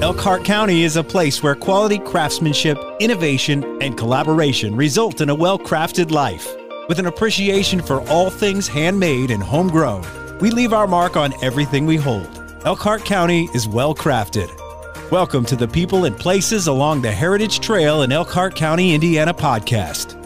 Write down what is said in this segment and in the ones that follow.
Elkhart County is a place where quality craftsmanship, innovation, and collaboration result in a well crafted life. With an appreciation for all things handmade and homegrown, we leave our mark on everything we hold. Elkhart County is well crafted. Welcome to the People and Places Along the Heritage Trail in Elkhart County, Indiana podcast.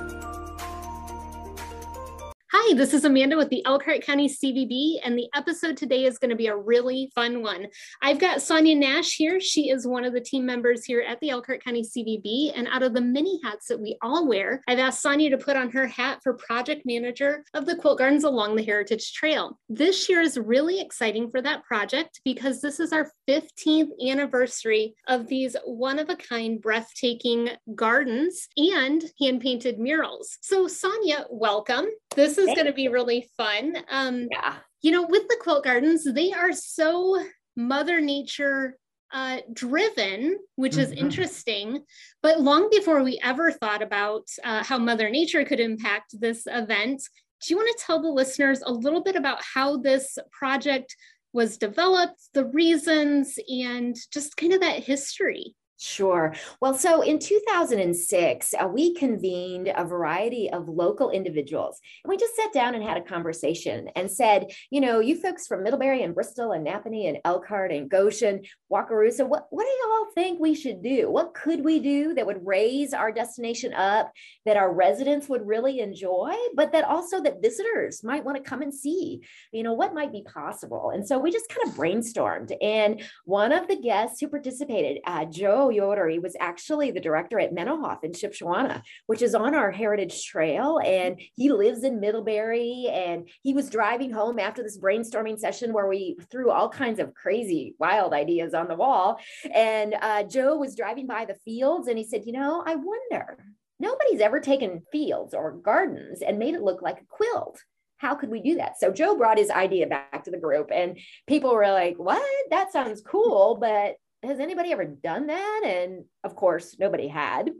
Hi, this is Amanda with the Elkhart County CVB, and the episode today is going to be a really fun one. I've got Sonia Nash here. She is one of the team members here at the Elkhart County CVB, and out of the many hats that we all wear, I've asked Sonia to put on her hat for project manager of the quilt gardens along the Heritage Trail. This year is really exciting for that project because this is our 15th anniversary of these one of a kind, breathtaking gardens and hand painted murals. So, Sonia, welcome. This is going to be really fun. Um, yeah. You know, with the quilt gardens, they are so Mother Nature uh, driven, which mm-hmm. is interesting. But long before we ever thought about uh, how Mother Nature could impact this event, do you want to tell the listeners a little bit about how this project was developed, the reasons, and just kind of that history? Sure. Well, so in 2006, uh, we convened a variety of local individuals and we just sat down and had a conversation and said, you know, you folks from Middlebury and Bristol and Nappanee and Elkhart and Goshen, Wakarusa, what, what do y'all think we should do? What could we do that would raise our destination up, that our residents would really enjoy, but that also that visitors might want to come and see, you know, what might be possible? And so we just kind of brainstormed. And one of the guests who participated, uh, Joe Yoder. He was actually the director at Menno-Hof in Shipshewana, which is on our heritage trail. And he lives in Middlebury. And he was driving home after this brainstorming session where we threw all kinds of crazy, wild ideas on the wall. And uh, Joe was driving by the fields and he said, You know, I wonder, nobody's ever taken fields or gardens and made it look like a quilt how could we do that? So Joe brought his idea back to the group, and people were like, What? That sounds cool, but has anybody ever done that? And of course, nobody had.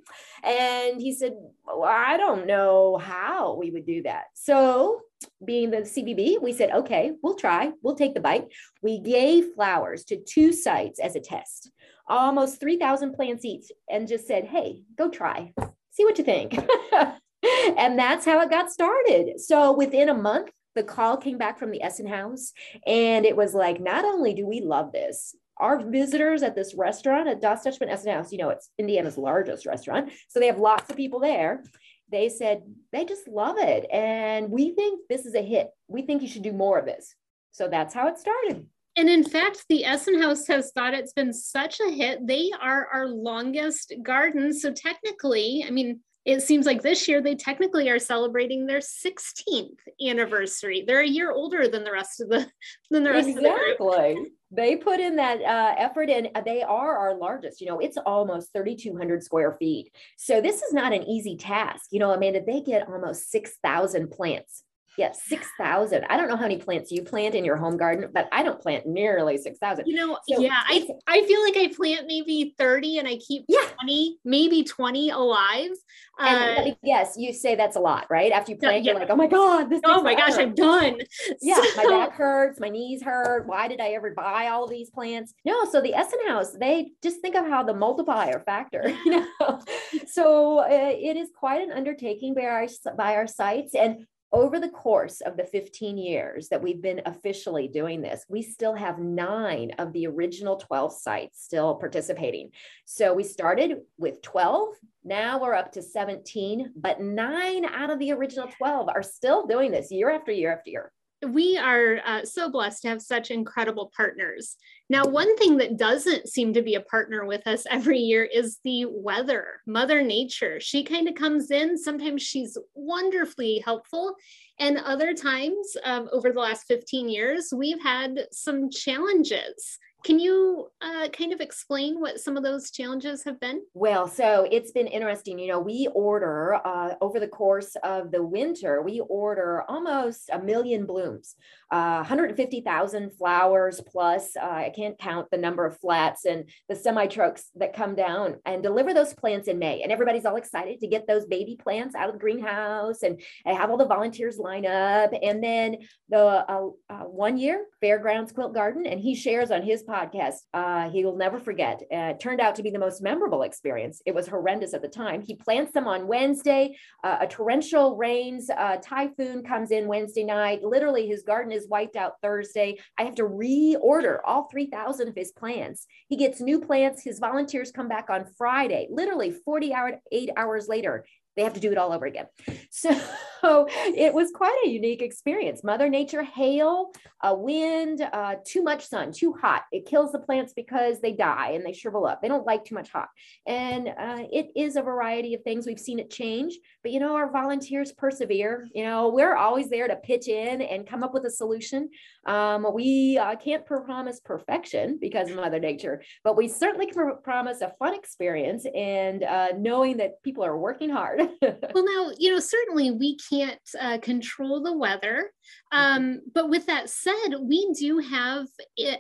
And he said, well, I don't know how we would do that. So, being the CVB, we said, okay, we'll try, we'll take the bite. We gave flowers to two sites as a test, almost 3,000 plants each, and just said, hey, go try, see what you think. and that's how it got started. So, within a month, the call came back from the Essenhaus, and it was like, not only do we love this, our visitors at this restaurant at Das Dutchman Essenhaus, you know, it's Indiana's largest restaurant. So they have lots of people there. They said they just love it. And we think this is a hit. We think you should do more of this. So that's how it started. And in fact, the Essenhaus has thought it's been such a hit. They are our longest garden. So technically, I mean, it seems like this year they technically are celebrating their 16th anniversary. They're a year older than the rest of the than the rest exactly. of the group. They put in that uh, effort and they are our largest. You know, it's almost 3,200 square feet. So this is not an easy task. You know, Amanda, they get almost 6,000 plants yeah, 6,000. I don't know how many plants you plant in your home garden, but I don't plant nearly 6,000. You know, so yeah, I, I feel like I plant maybe 30 and I keep yeah. 20, maybe 20 alive. And uh, yes, you say that's a lot, right? After you plant, yeah. you're like, oh my God, this Oh my gosh, I'm done. Yeah, so, my back hurts, my knees hurt. Why did I ever buy all these plants? No, so the Essenhaus, they just think of how the multiplier factor, you know. so uh, it is quite an undertaking by our, by our sites. And over the course of the 15 years that we've been officially doing this, we still have nine of the original 12 sites still participating. So we started with 12, now we're up to 17, but nine out of the original 12 are still doing this year after year after year we are uh, so blessed to have such incredible partners. Now, one thing that doesn't seem to be a partner with us every year is the weather, Mother Nature. She kind of comes in. Sometimes she's wonderfully helpful. And other times, um, over the last 15 years, we've had some challenges. Can you uh, kind of explain what some of those challenges have been? Well, so it's been interesting. You know, we order uh, over the course of the winter, we order almost a million blooms, uh, 150,000 flowers plus. Uh, I can't count the number of flats and the semi trucks that come down and deliver those plants in May. And everybody's all excited to get those baby plants out of the greenhouse and have all the volunteers line up. And then the uh, uh, one year, Fairgrounds Quilt Garden, and he shares on his podcast, uh, he will never forget. Uh, it turned out to be the most memorable experience. It was horrendous at the time. He plants them on Wednesday. Uh, a torrential rains, uh, typhoon comes in Wednesday night. Literally, his garden is wiped out Thursday. I have to reorder all 3,000 of his plants. He gets new plants. His volunteers come back on Friday, literally 40 hour, eight hours later they have to do it all over again. So it was quite a unique experience. Mother Nature, hail, uh, wind, uh, too much sun, too hot. It kills the plants because they die and they shrivel up. They don't like too much hot. And uh, it is a variety of things. We've seen it change, but you know, our volunteers persevere. You know, we're always there to pitch in and come up with a solution. Um, we uh, can't promise perfection because of Mother Nature, but we certainly can promise a fun experience and uh, knowing that people are working hard. well, now, you know, certainly we can't uh, control the weather. Mm-hmm. Um, but with that said, we do have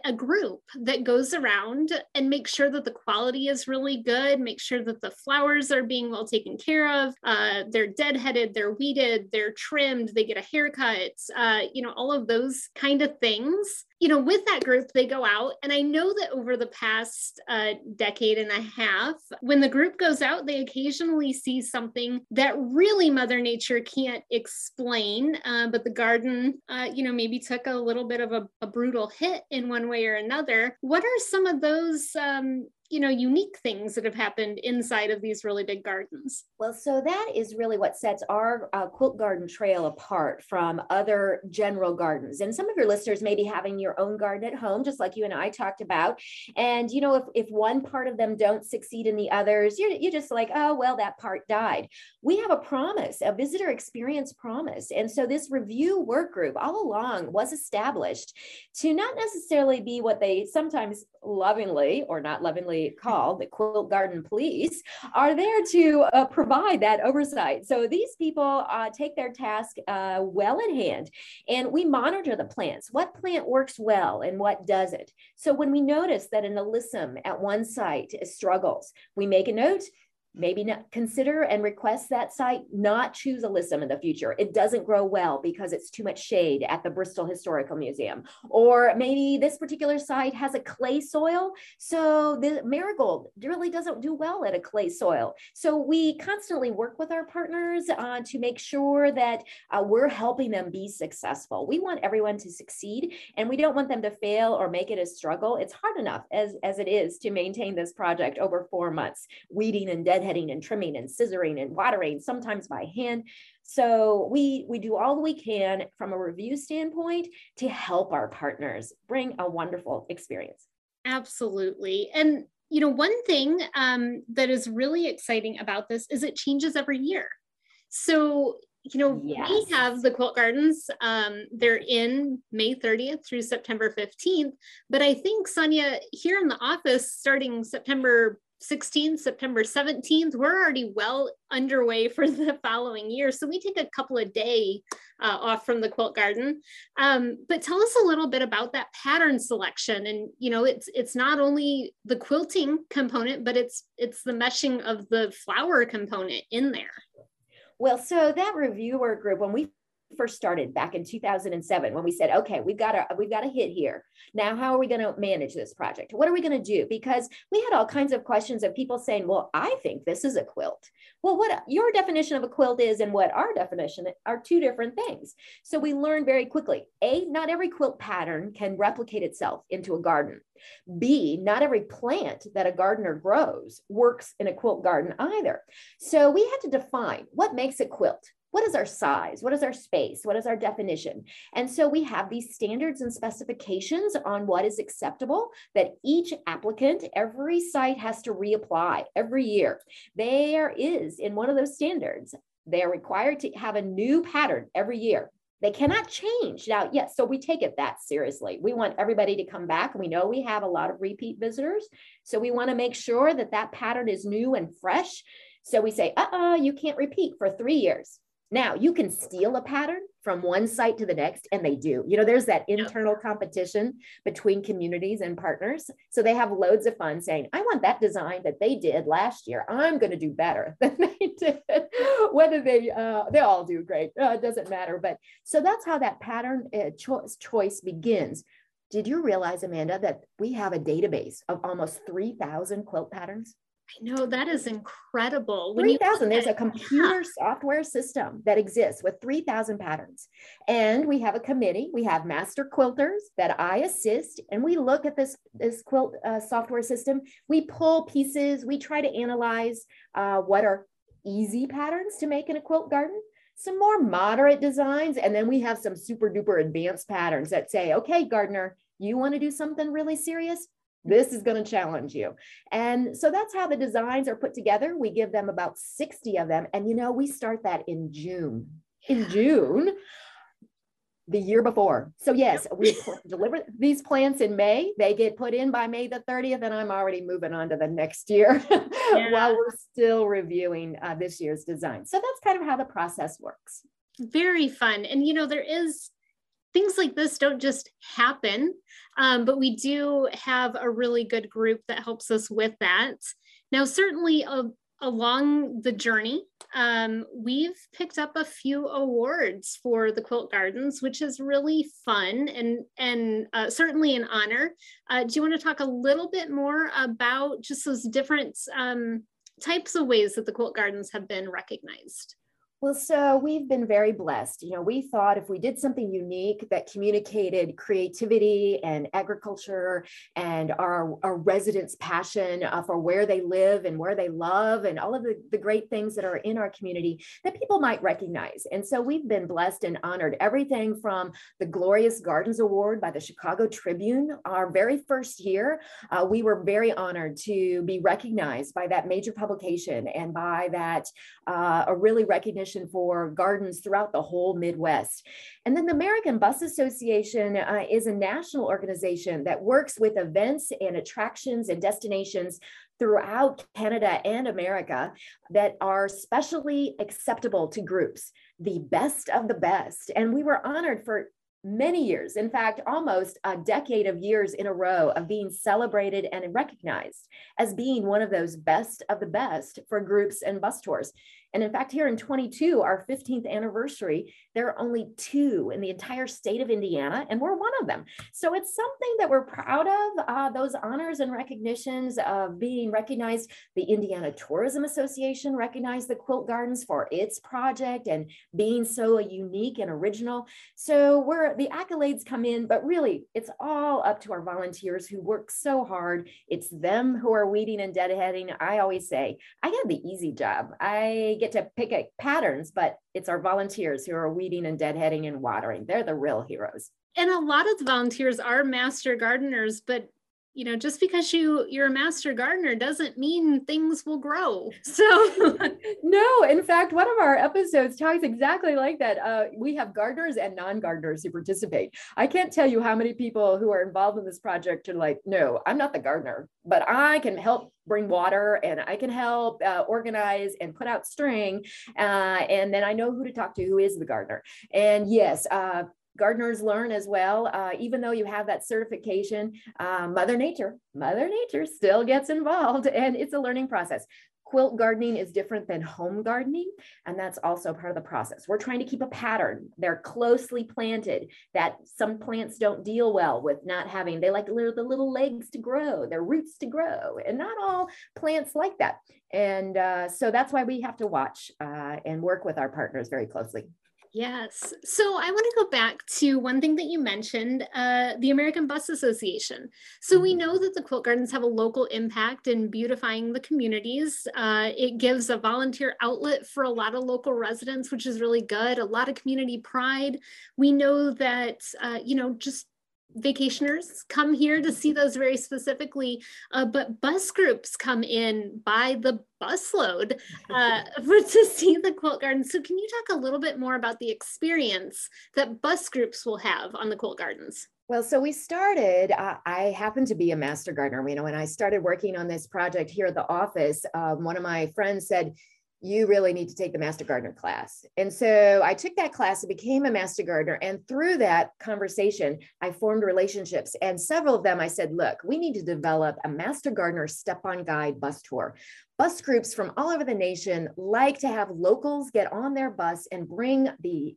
a group that goes around and make sure that the quality is really good, make sure that the flowers are being well taken care of. Uh, they're deadheaded, they're weeded, they're trimmed, they get a haircut, uh, you know, all of those kind of things you know, with that group, they go out. And I know that over the past uh, decade and a half, when the group goes out, they occasionally see something that really Mother Nature can't explain. Uh, but the garden, uh, you know, maybe took a little bit of a, a, brutal hit in one way or another. What are some of those um, you know unique things that have happened inside of these really big gardens. Well so that is really what sets our uh, quilt garden trail apart from other general gardens. And some of your listeners may be having your own garden at home just like you and i talked about. And you know if, if one part of them don't succeed in the others you're, you're just like oh well that part died. We have a promise a visitor experience promise. And so this review work group all along was established to not necessarily be what they sometimes lovingly or not lovingly called the quilt garden police are there to uh, provide that oversight. So these people uh, take their task uh, well in hand and we monitor the plants. What plant works well and what doesn't. So when we notice that an alyssum at one site struggles we make a note maybe not consider and request that site not choose alyssum in the future. It doesn't grow well because it's too much shade at the bristol historical museum. Or maybe this particular site has a clay soil. So the marigold really doesn't do well at a clay soil. So we constantly work with our partners uh, to make sure that uh, we're helping them be successful. We want everyone to succeed and we don't want them to fail or make it a struggle. It's hard enough as, as it is to maintain this project over four months weeding and dead deadheading and trimming and scissoring and watering, sometimes by hand. So we we do all we can from a review standpoint to help our partners bring a wonderful experience. Absolutely. And you know, one thing um, that is really exciting about this is it changes every year. So you know, yes. we have the quilt gardens. Um, they're in May 30th through September 15th. But I think, Sonia, here in the office, starting September 16th, September 17th, we're already well underway for the following year. So we take a couple of day uh, off from the quilt garden. Um, but tell us a little bit about that pattern selection. And you know, it's it's not only the quilting component, but it's it's the meshing of the flower component in there. Well, so that reviewer group, when we first started back in 2007 when we said okay we've got a we've got a hit here. Now how are we going to manage this project? What are we going to do? Because we had all kinds of questions of people saying well i think this is a quilt. Well what your definition of a quilt is and what our definition are two different things. So we learned very quickly a not every quilt pattern can replicate itself into a garden. B not every plant that a gardener grows works in a quilt garden either. So we had to define what makes a quilt what is our size? What is our space? What is our definition? And so we have these standards and specifications on what is acceptable that each applicant, every site has to reapply every year. There is in one of those standards, they are required to have a new pattern every year. They cannot change. Now, yes, so we take it that seriously. We want everybody to come back. We know we have a lot of repeat visitors. So we want to make sure that that pattern is new and fresh. So we say, uh uh you can't repeat for three years. Now, you can steal a pattern from one site to the next, and they do. You know, there's that internal competition between communities and partners. So they have loads of fun saying, I want that design that they did last year. I'm going to do better than they did. Whether they, uh, they all do great, uh, it doesn't matter. But so that's how that pattern uh, choice, choice begins Did you realize, Amanda, that we have a database of almost 3,000 quilt patterns? I know that is incredible. 3,000. There's a computer yeah. software system that exists with 3,000 patterns. And we have a committee. We have master quilters that I assist, and we look at this, this quilt uh, software system. We pull pieces, we try to analyze uh, what are easy patterns to make in a quilt garden some more moderate designs, and then we have some super duper advanced patterns that say, okay, gardener, you want to do something really serious? This is going to challenge you. And so that's how the designs are put together. We give them about 60 of them. And you know, we start that in June. In June, the year before. So yes, we deliver these plants in May. They get put in by May the 30th, and I'm already moving on to the next year yeah. while we're still reviewing uh, this year's design. So that's kind of how the process works. Very fun. And you know, there is things like this don't just happen, um, but we do have a really good group that helps us with that. Now, certainly uh, along the journey, um, we've picked up a few awards for the Quilt Gardens, which is really fun and, and uh, certainly an honor. Uh, do you want to talk a little bit more about just those different um, types of ways that the Quilt Gardens have been recognized? Well, so we've been very blessed. You know, we thought if we did something unique that communicated creativity and agriculture and our, our residents' passion uh, for where they live and where they love and all of the, the great things that are in our community that people might recognize. And so we've been blessed and honored. Everything from the Glorious Gardens Award by the Chicago Tribune, our very first year, uh, we were very honored to be recognized by that major publication and by that uh, a really recognition for gardens throughout the whole Midwest. And then the American Bus Association uh, is a national organization that works with events and attractions and destinations throughout Canada and America that are specially acceptable to groups, the best of the best. And we were honored for many years, in fact, almost a decade of years in a row of being celebrated and recognized as being one of those best of the best for groups and bus tours. And in fact, here in 22, our 15th anniversary, there are only two in the entire state of Indiana, and we're one of them. So it's something that we're proud of, uh, those honors and recognitions of being recognized. The Indiana Tourism Association recognized the Quilt Gardens for its project and being so unique and original. So where the accolades come in, but really it's all up to our volunteers who work so hard. It's them who are weeding and deadheading. I always say, I have the easy job. I get to pick a patterns, but it's our volunteers who are weeding and deadheading and watering. They're the real heroes. And a lot of the volunteers are master gardeners, but you know just because you you're a master gardener doesn't mean things will grow. So no in fact one of our episodes talks exactly like that. Uh, we have gardeners and non-gardeners who participate. I can't tell you how many people who are involved in this project are like no i'm not the gardener but i can help bring water and i can help uh, organize and put out string uh, and then i know who to talk to who is the gardener. And yes uh, gardeners learn as well. Uh, even though you have that certification, uh, Mother Nature, Mother Nature still gets involved and it's a learning process. Quilt gardening is different than home gardening, and that's also part of the process. We're trying to keep a pattern. They're closely planted that some plants don't deal well with not having, they like the little legs to grow, their roots to grow, and not all plants like that. And uh, so that's why we have to watch uh, and work with our partners very closely. Yes. So I want to go back to one thing that you mentioned uh, the American Bus Association. So we mm-hmm. know that the quilt gardens have a local impact in beautifying the communities. Uh, it gives a volunteer outlet for a lot of local residents, which is really good, a lot of community pride. We know that, uh, you know, just vacationers come here to see those very specifically, uh, but bus groups come in by the busload uh, for, to see the quilt garden. So can you talk a little bit more about the experience that bus groups will have on the quilt gardens? Well, so we started, uh, I happen to be a master gardener. You know, when I started working on this project here at the office, um, one of my friends said, you really need to take the master gardener class. And so I took that class and became a master gardener. And through that conversation, I formed relationships. And several of them, I said, look, we need to develop a master gardener step on guide bus tour. Bus groups from all over the nation like to have locals get on their bus and bring the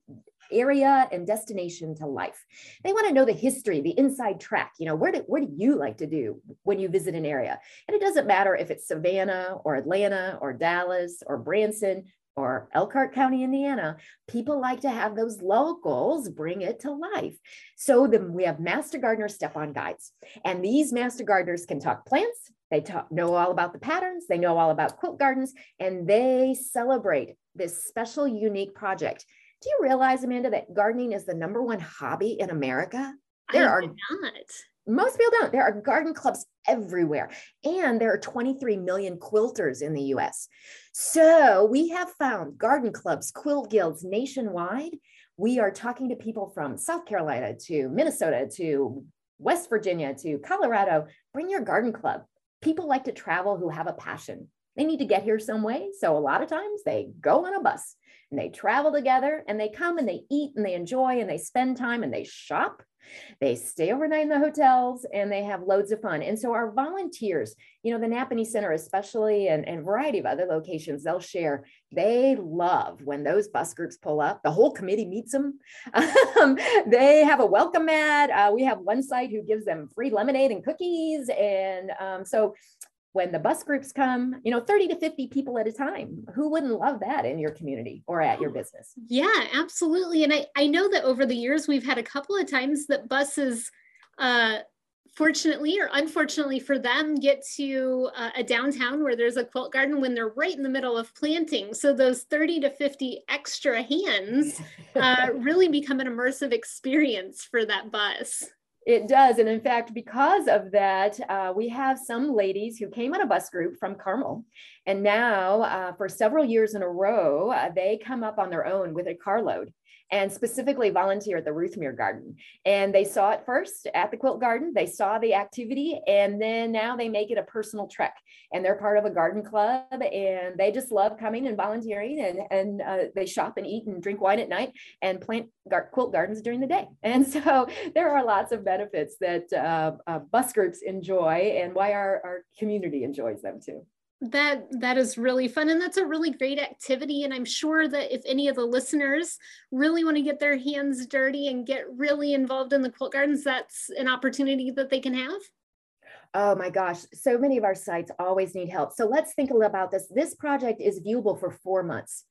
area and destination to life. They want to know the history, the inside track. You know, where do, where do you like to do when you visit an area? And it doesn't matter if it's Savannah or Atlanta or Dallas or Branson or Elkhart County, Indiana, people like to have those locals bring it to life. So then we have master gardener step on guides. And these master gardeners can talk plants, they talk, know all about the patterns, they know all about quilt gardens, and they celebrate this special, unique project. Do you realize, Amanda, that gardening is the number one hobby in America? There I are not. Most people don't. There are garden clubs everywhere. And there are 23 million quilters in the US. So we have found garden clubs, quilt guilds nationwide. We are talking to people from South Carolina to Minnesota to West Virginia to Colorado. Bring your garden club. People like to travel who have a passion. They need to get here some way. So a lot of times they go on a bus and they travel together and they come and they eat and they enjoy and they spend time and they shop. They stay overnight in the hotels and they have loads of fun. And so our volunteers, you know, the Nappanee Center, especially and, and a variety of other locations, they'll share. They love when those bus groups pull up. The whole committee meets them. Um, they have a welcome mat. Uh, we have one site who gives them free lemonade and cookies. And um, so when the bus groups come, you know, 30 to 50 people at a time. Who wouldn't love that in your community or at your business? Yeah, absolutely. And I, I know that over the years, we've had a couple of times that buses, uh, fortunately or unfortunately for them, get to uh, a downtown where there's a quilt garden when they're right in the middle of planting. So those 30 to 50 extra hands uh, really become an immersive experience for that bus. It does. And in fact, because of that, uh, we have some ladies who came on a bus group from Carmel. And now, uh, for several years in a row, uh, they come up on their own with a carload and specifically volunteer at the Ruthmere Garden. And they saw it first at the Quilt Garden. They saw the activity, and then now they make it a personal trek. And they're part of a garden club, and they just love coming and volunteering. And and uh, they shop and eat and drink wine at night and plant gar- quilt gardens during the day. And so there are lots of benefits that uh, uh, bus groups enjoy, and why our, our community enjoys them too that that is really fun and that's a really great activity and i'm sure that if any of the listeners really want to get their hands dirty and get really involved in the quilt gardens that's an opportunity that they can have Oh my gosh, so many of our sites always need help. So let's think a little about this. This project is viewable for four months.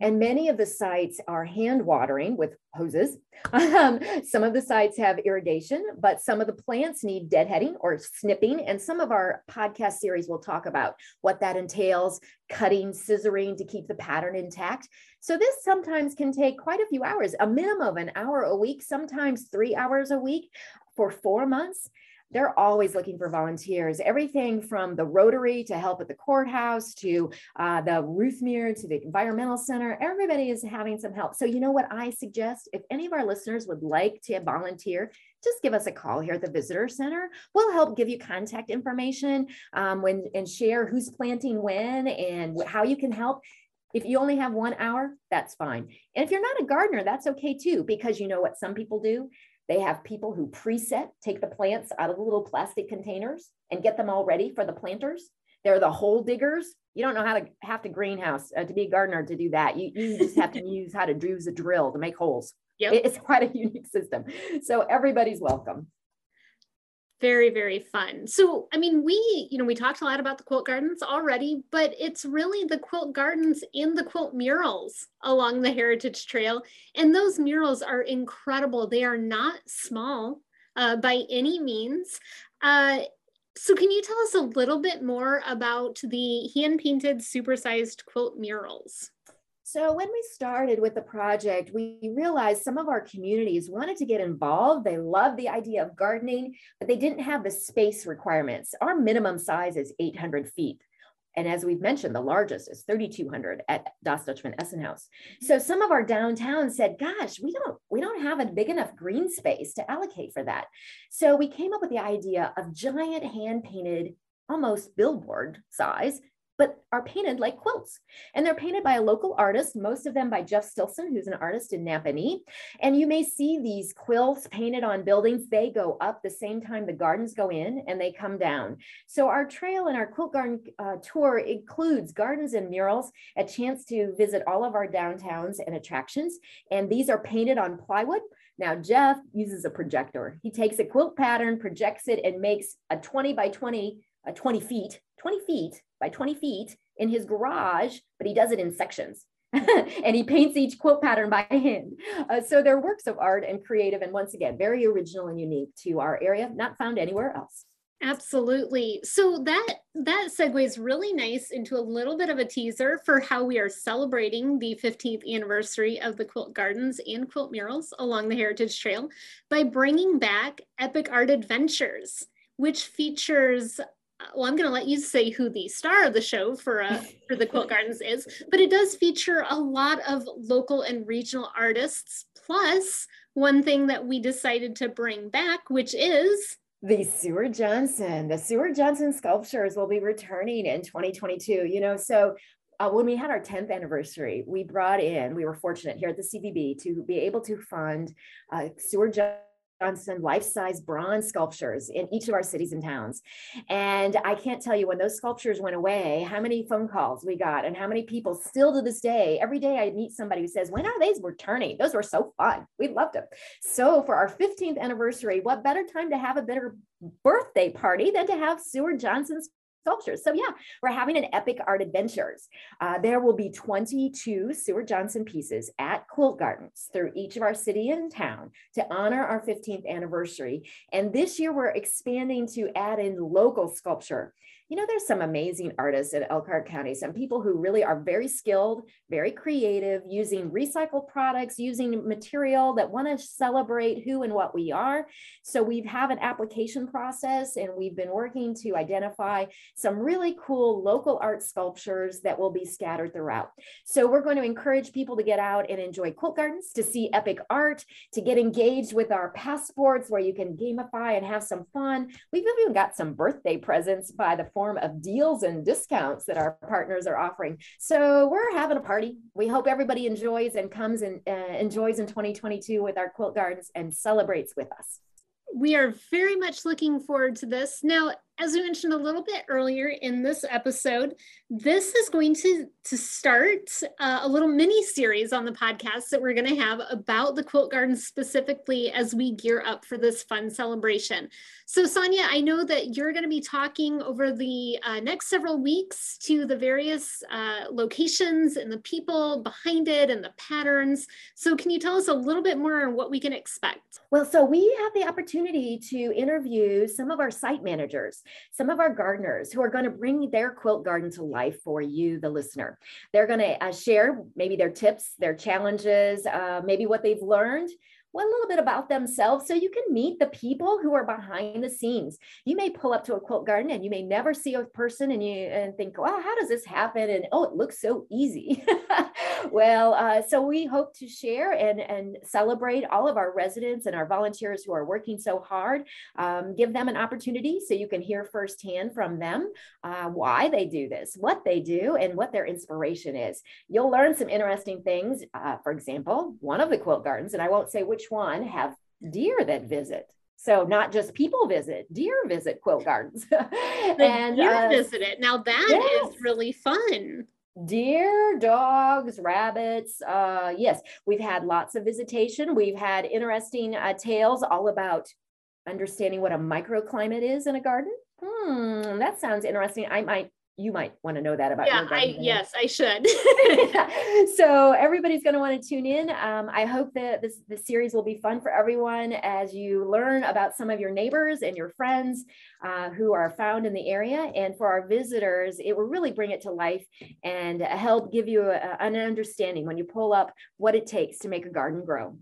And many of the sites are hand watering with hoses. Um, some of the sites have irrigation, but some of the plants need deadheading or snipping. And some of our podcast series will talk about what that entails cutting, scissoring to keep the pattern intact. So this sometimes can take quite a few hours, a minimum of an hour a week, sometimes three hours a week for four months they're always looking for volunteers. Everything from the Rotary to help at the courthouse to uh, the Ruthmere to the Environmental Center, everybody is having some help. So, you know what I suggest? If any of our listeners would like to volunteer, just give us a call here at the Visitor Center. We'll help give you contact information um, when and share who's planting when and how you can help. If you only have one hour, that's fine. And if you're not a gardener, that's okay too, because you know what some people do? They have people who preset, take the plants out of the little plastic containers and get them all ready for the planters. They're the hole diggers. You don't know how to have to greenhouse uh, to be a gardener to do that. You, you just have to use how to use a drill to make holes. Yep. It's quite a unique system. So everybody's welcome very very fun. So i mean we you know we talked a lot about the quilt gardens already but it's really the quilt gardens and the quilt murals along the heritage trail. And those murals are incredible. They are not small uh, by any means. Uh, so can you tell us a little bit more about the hand painted supersized quilt murals so when we started with the project, we realized some of our communities wanted to get involved. They loved the idea of gardening, but they didn't have the space requirements. Our minimum size is 800 feet. And as we've mentioned, the largest is 3,200 at Das Dutchman Essenhaus. So some of our downtown said, gosh, we don't, we don't have a big enough green space to allocate for that. So we came up with the idea of giant hand painted, almost billboard size but are painted like quilts. And they're painted by a local artist, most of them by Jeff Stilson, who's an artist in Nappanee. And you may see these quilts painted on buildings. They go up the same time the gardens go in and they come down. So our trail and our quilt garden uh, tour includes gardens and murals, a chance to visit all of our downtowns and attractions. And these are painted on plywood. Now, Jeff uses a projector. He takes a quilt pattern, projects it, and makes a 20 by 20, a 20 feet, 20 feet by 20 feet in his garage, but he does it in sections. and he paints each quilt pattern by hand. Uh, so they're works of art and creative, and once again, very original and unique to our area, not found anywhere else. Absolutely. So that that segues really nice into a little bit of a teaser for how we are celebrating the 15th anniversary of the Quilt Gardens and Quilt Murals along the Heritage Trail by bringing back Epic Art Adventures, which features well, I'm going to let you say who the star of the show for uh, for the Quilt Gardens is, but it does feature a lot of local and regional artists. Plus, one thing that we decided to bring back, which is the Seward Johnson, the Seward Johnson sculptures will be returning in 2022. You know, so uh, when we had our 10th anniversary, we brought in, we were fortunate here at the CVB to be able to fund uh, Seward Johnson Johnson life-size bronze sculptures in each of our cities and towns. And I can't tell you when those sculptures went away, how many phone calls we got and how many people still to this day, every day I meet somebody who says, when are these returning? Those were so fun. We loved them. So for our 15th anniversary, what better time to have a better birthday party than to have Seward Johnson's sculptures. So yeah, we're having an epic art adventures. Uh, there will be 22 Seward Johnson pieces at Quilt Gardens through each of our city and town to honor our 15th anniversary. And this year we're expanding to add in local sculpture you know, there's some amazing artists in Elkhart County, some people who really are very skilled, very creative, using recycled products, using material that want to celebrate who and what we are. So we have an application process and we've been working to identify some really cool local art sculptures that will be scattered throughout. So we're going to encourage people to get out and enjoy quilt gardens, to see epic art, to get engaged with our passports where you can gamify and have some fun. We've even got some birthday presents by the form of deals and discounts that our partners are offering. So we're having a party. We hope everybody enjoys and comes and uh, enjoys in 2022 with our quilt gardens and celebrates with us. We are very much looking forward to this. Now, as we mentioned a little bit earlier in this episode, this is going to, to start uh, a little mini series on the podcast that we're going to have about the quilt garden specifically as we gear up for this fun celebration. So, Sonia, I know that you're going to be talking over the uh, next several weeks to the various uh, locations and the people behind it and the patterns. So, can you tell us a little bit more on what we can expect? Well, so we have the opportunity to interview some of our site managers some of our gardeners who are going to bring their quilt garden to life for you, the listener. They're going to uh, share maybe their tips, their challenges, uh, maybe what they've learned well, a little bit about themselves so you can meet the people who are behind the scenes. You may pull up to a quilt garden and you may never see a person and you and think, wow, how does this happen? And oh, it looks so easy. well, uh, so we hope to share and, and celebrate all of our residents and our volunteers who are working so hard. Um, give them an opportunity so you can hear firsthand from them uh, why they do this, what they do, and what their inspiration is. You'll learn some interesting things. Uh, for example, one of the quilt gardens, and I won't say which which one have deer that visit. So not just people visit, deer visit quilt gardens. and deer uh, visit it. Now that yes. is really fun. Deer, dogs, rabbits. Uh, yes, we've had lots of visitation. We've had interesting uh, tales all about understanding what a microclimate is in a garden. Hmm, that sounds interesting. I might you might want to know that about yeah i yes i should. So everybody's going to want to tune in. Um, i hope that this this series will be fun for everyone as you learn about some of your neighbors and your friends uh, who are found in the area. And for our visitors it will really bring it to life and help give you a, an understanding when you pull up what it takes to make a garden grow.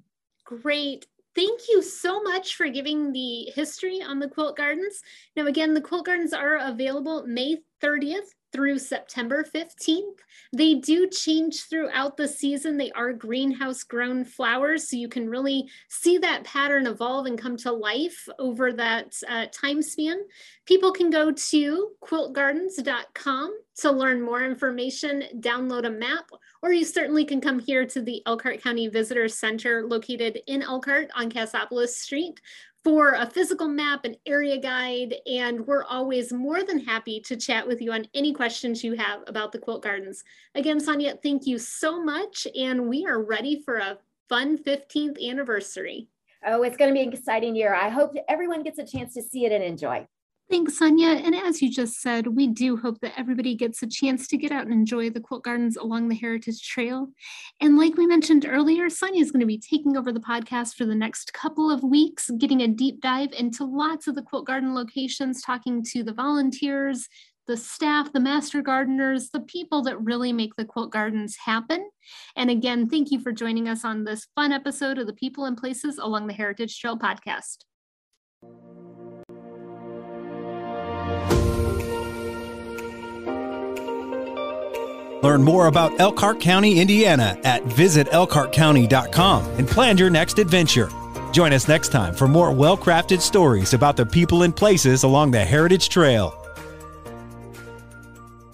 Great thank you so much for giving the history on the quilt gardens. Now, again, the quilt gardens are available May 30th through September 15th. They do change throughout the season. They are greenhouse grown flowers, so you can really see that pattern evolve and come to life over that uh, time span. People can go to quiltgardens.com to learn more information, download a map, or you certainly can come here to the Elkhart County Visitor Center located in Elkhart on Cassopolis Street for a physical map, an area guide, and we're always more than happy to chat with you on any questions you have about the Quilt Gardens. Again, Sonia, thank you so much, and we are ready for a fun 15th anniversary. Oh, it's going to be an exciting year. I hope everyone gets a chance to see it and enjoy. Thanks, Sonia. And as you just said, we do hope that everybody gets a chance to get out and enjoy the quilt gardens along the Heritage Trail. And like we mentioned earlier, Sonia is going to be taking over the podcast for the next couple of weeks, getting a deep dive into lots of the quilt garden locations, talking to the volunteers, the staff, the master gardeners, the people that really make the quilt gardens happen. And again, thank you for joining us on this fun episode of the People and Places Along the Heritage Trail podcast. Learn more about Elkhart County, Indiana at visitelkhartcounty.com and plan your next adventure. Join us next time for more well crafted stories about the people and places along the Heritage Trail.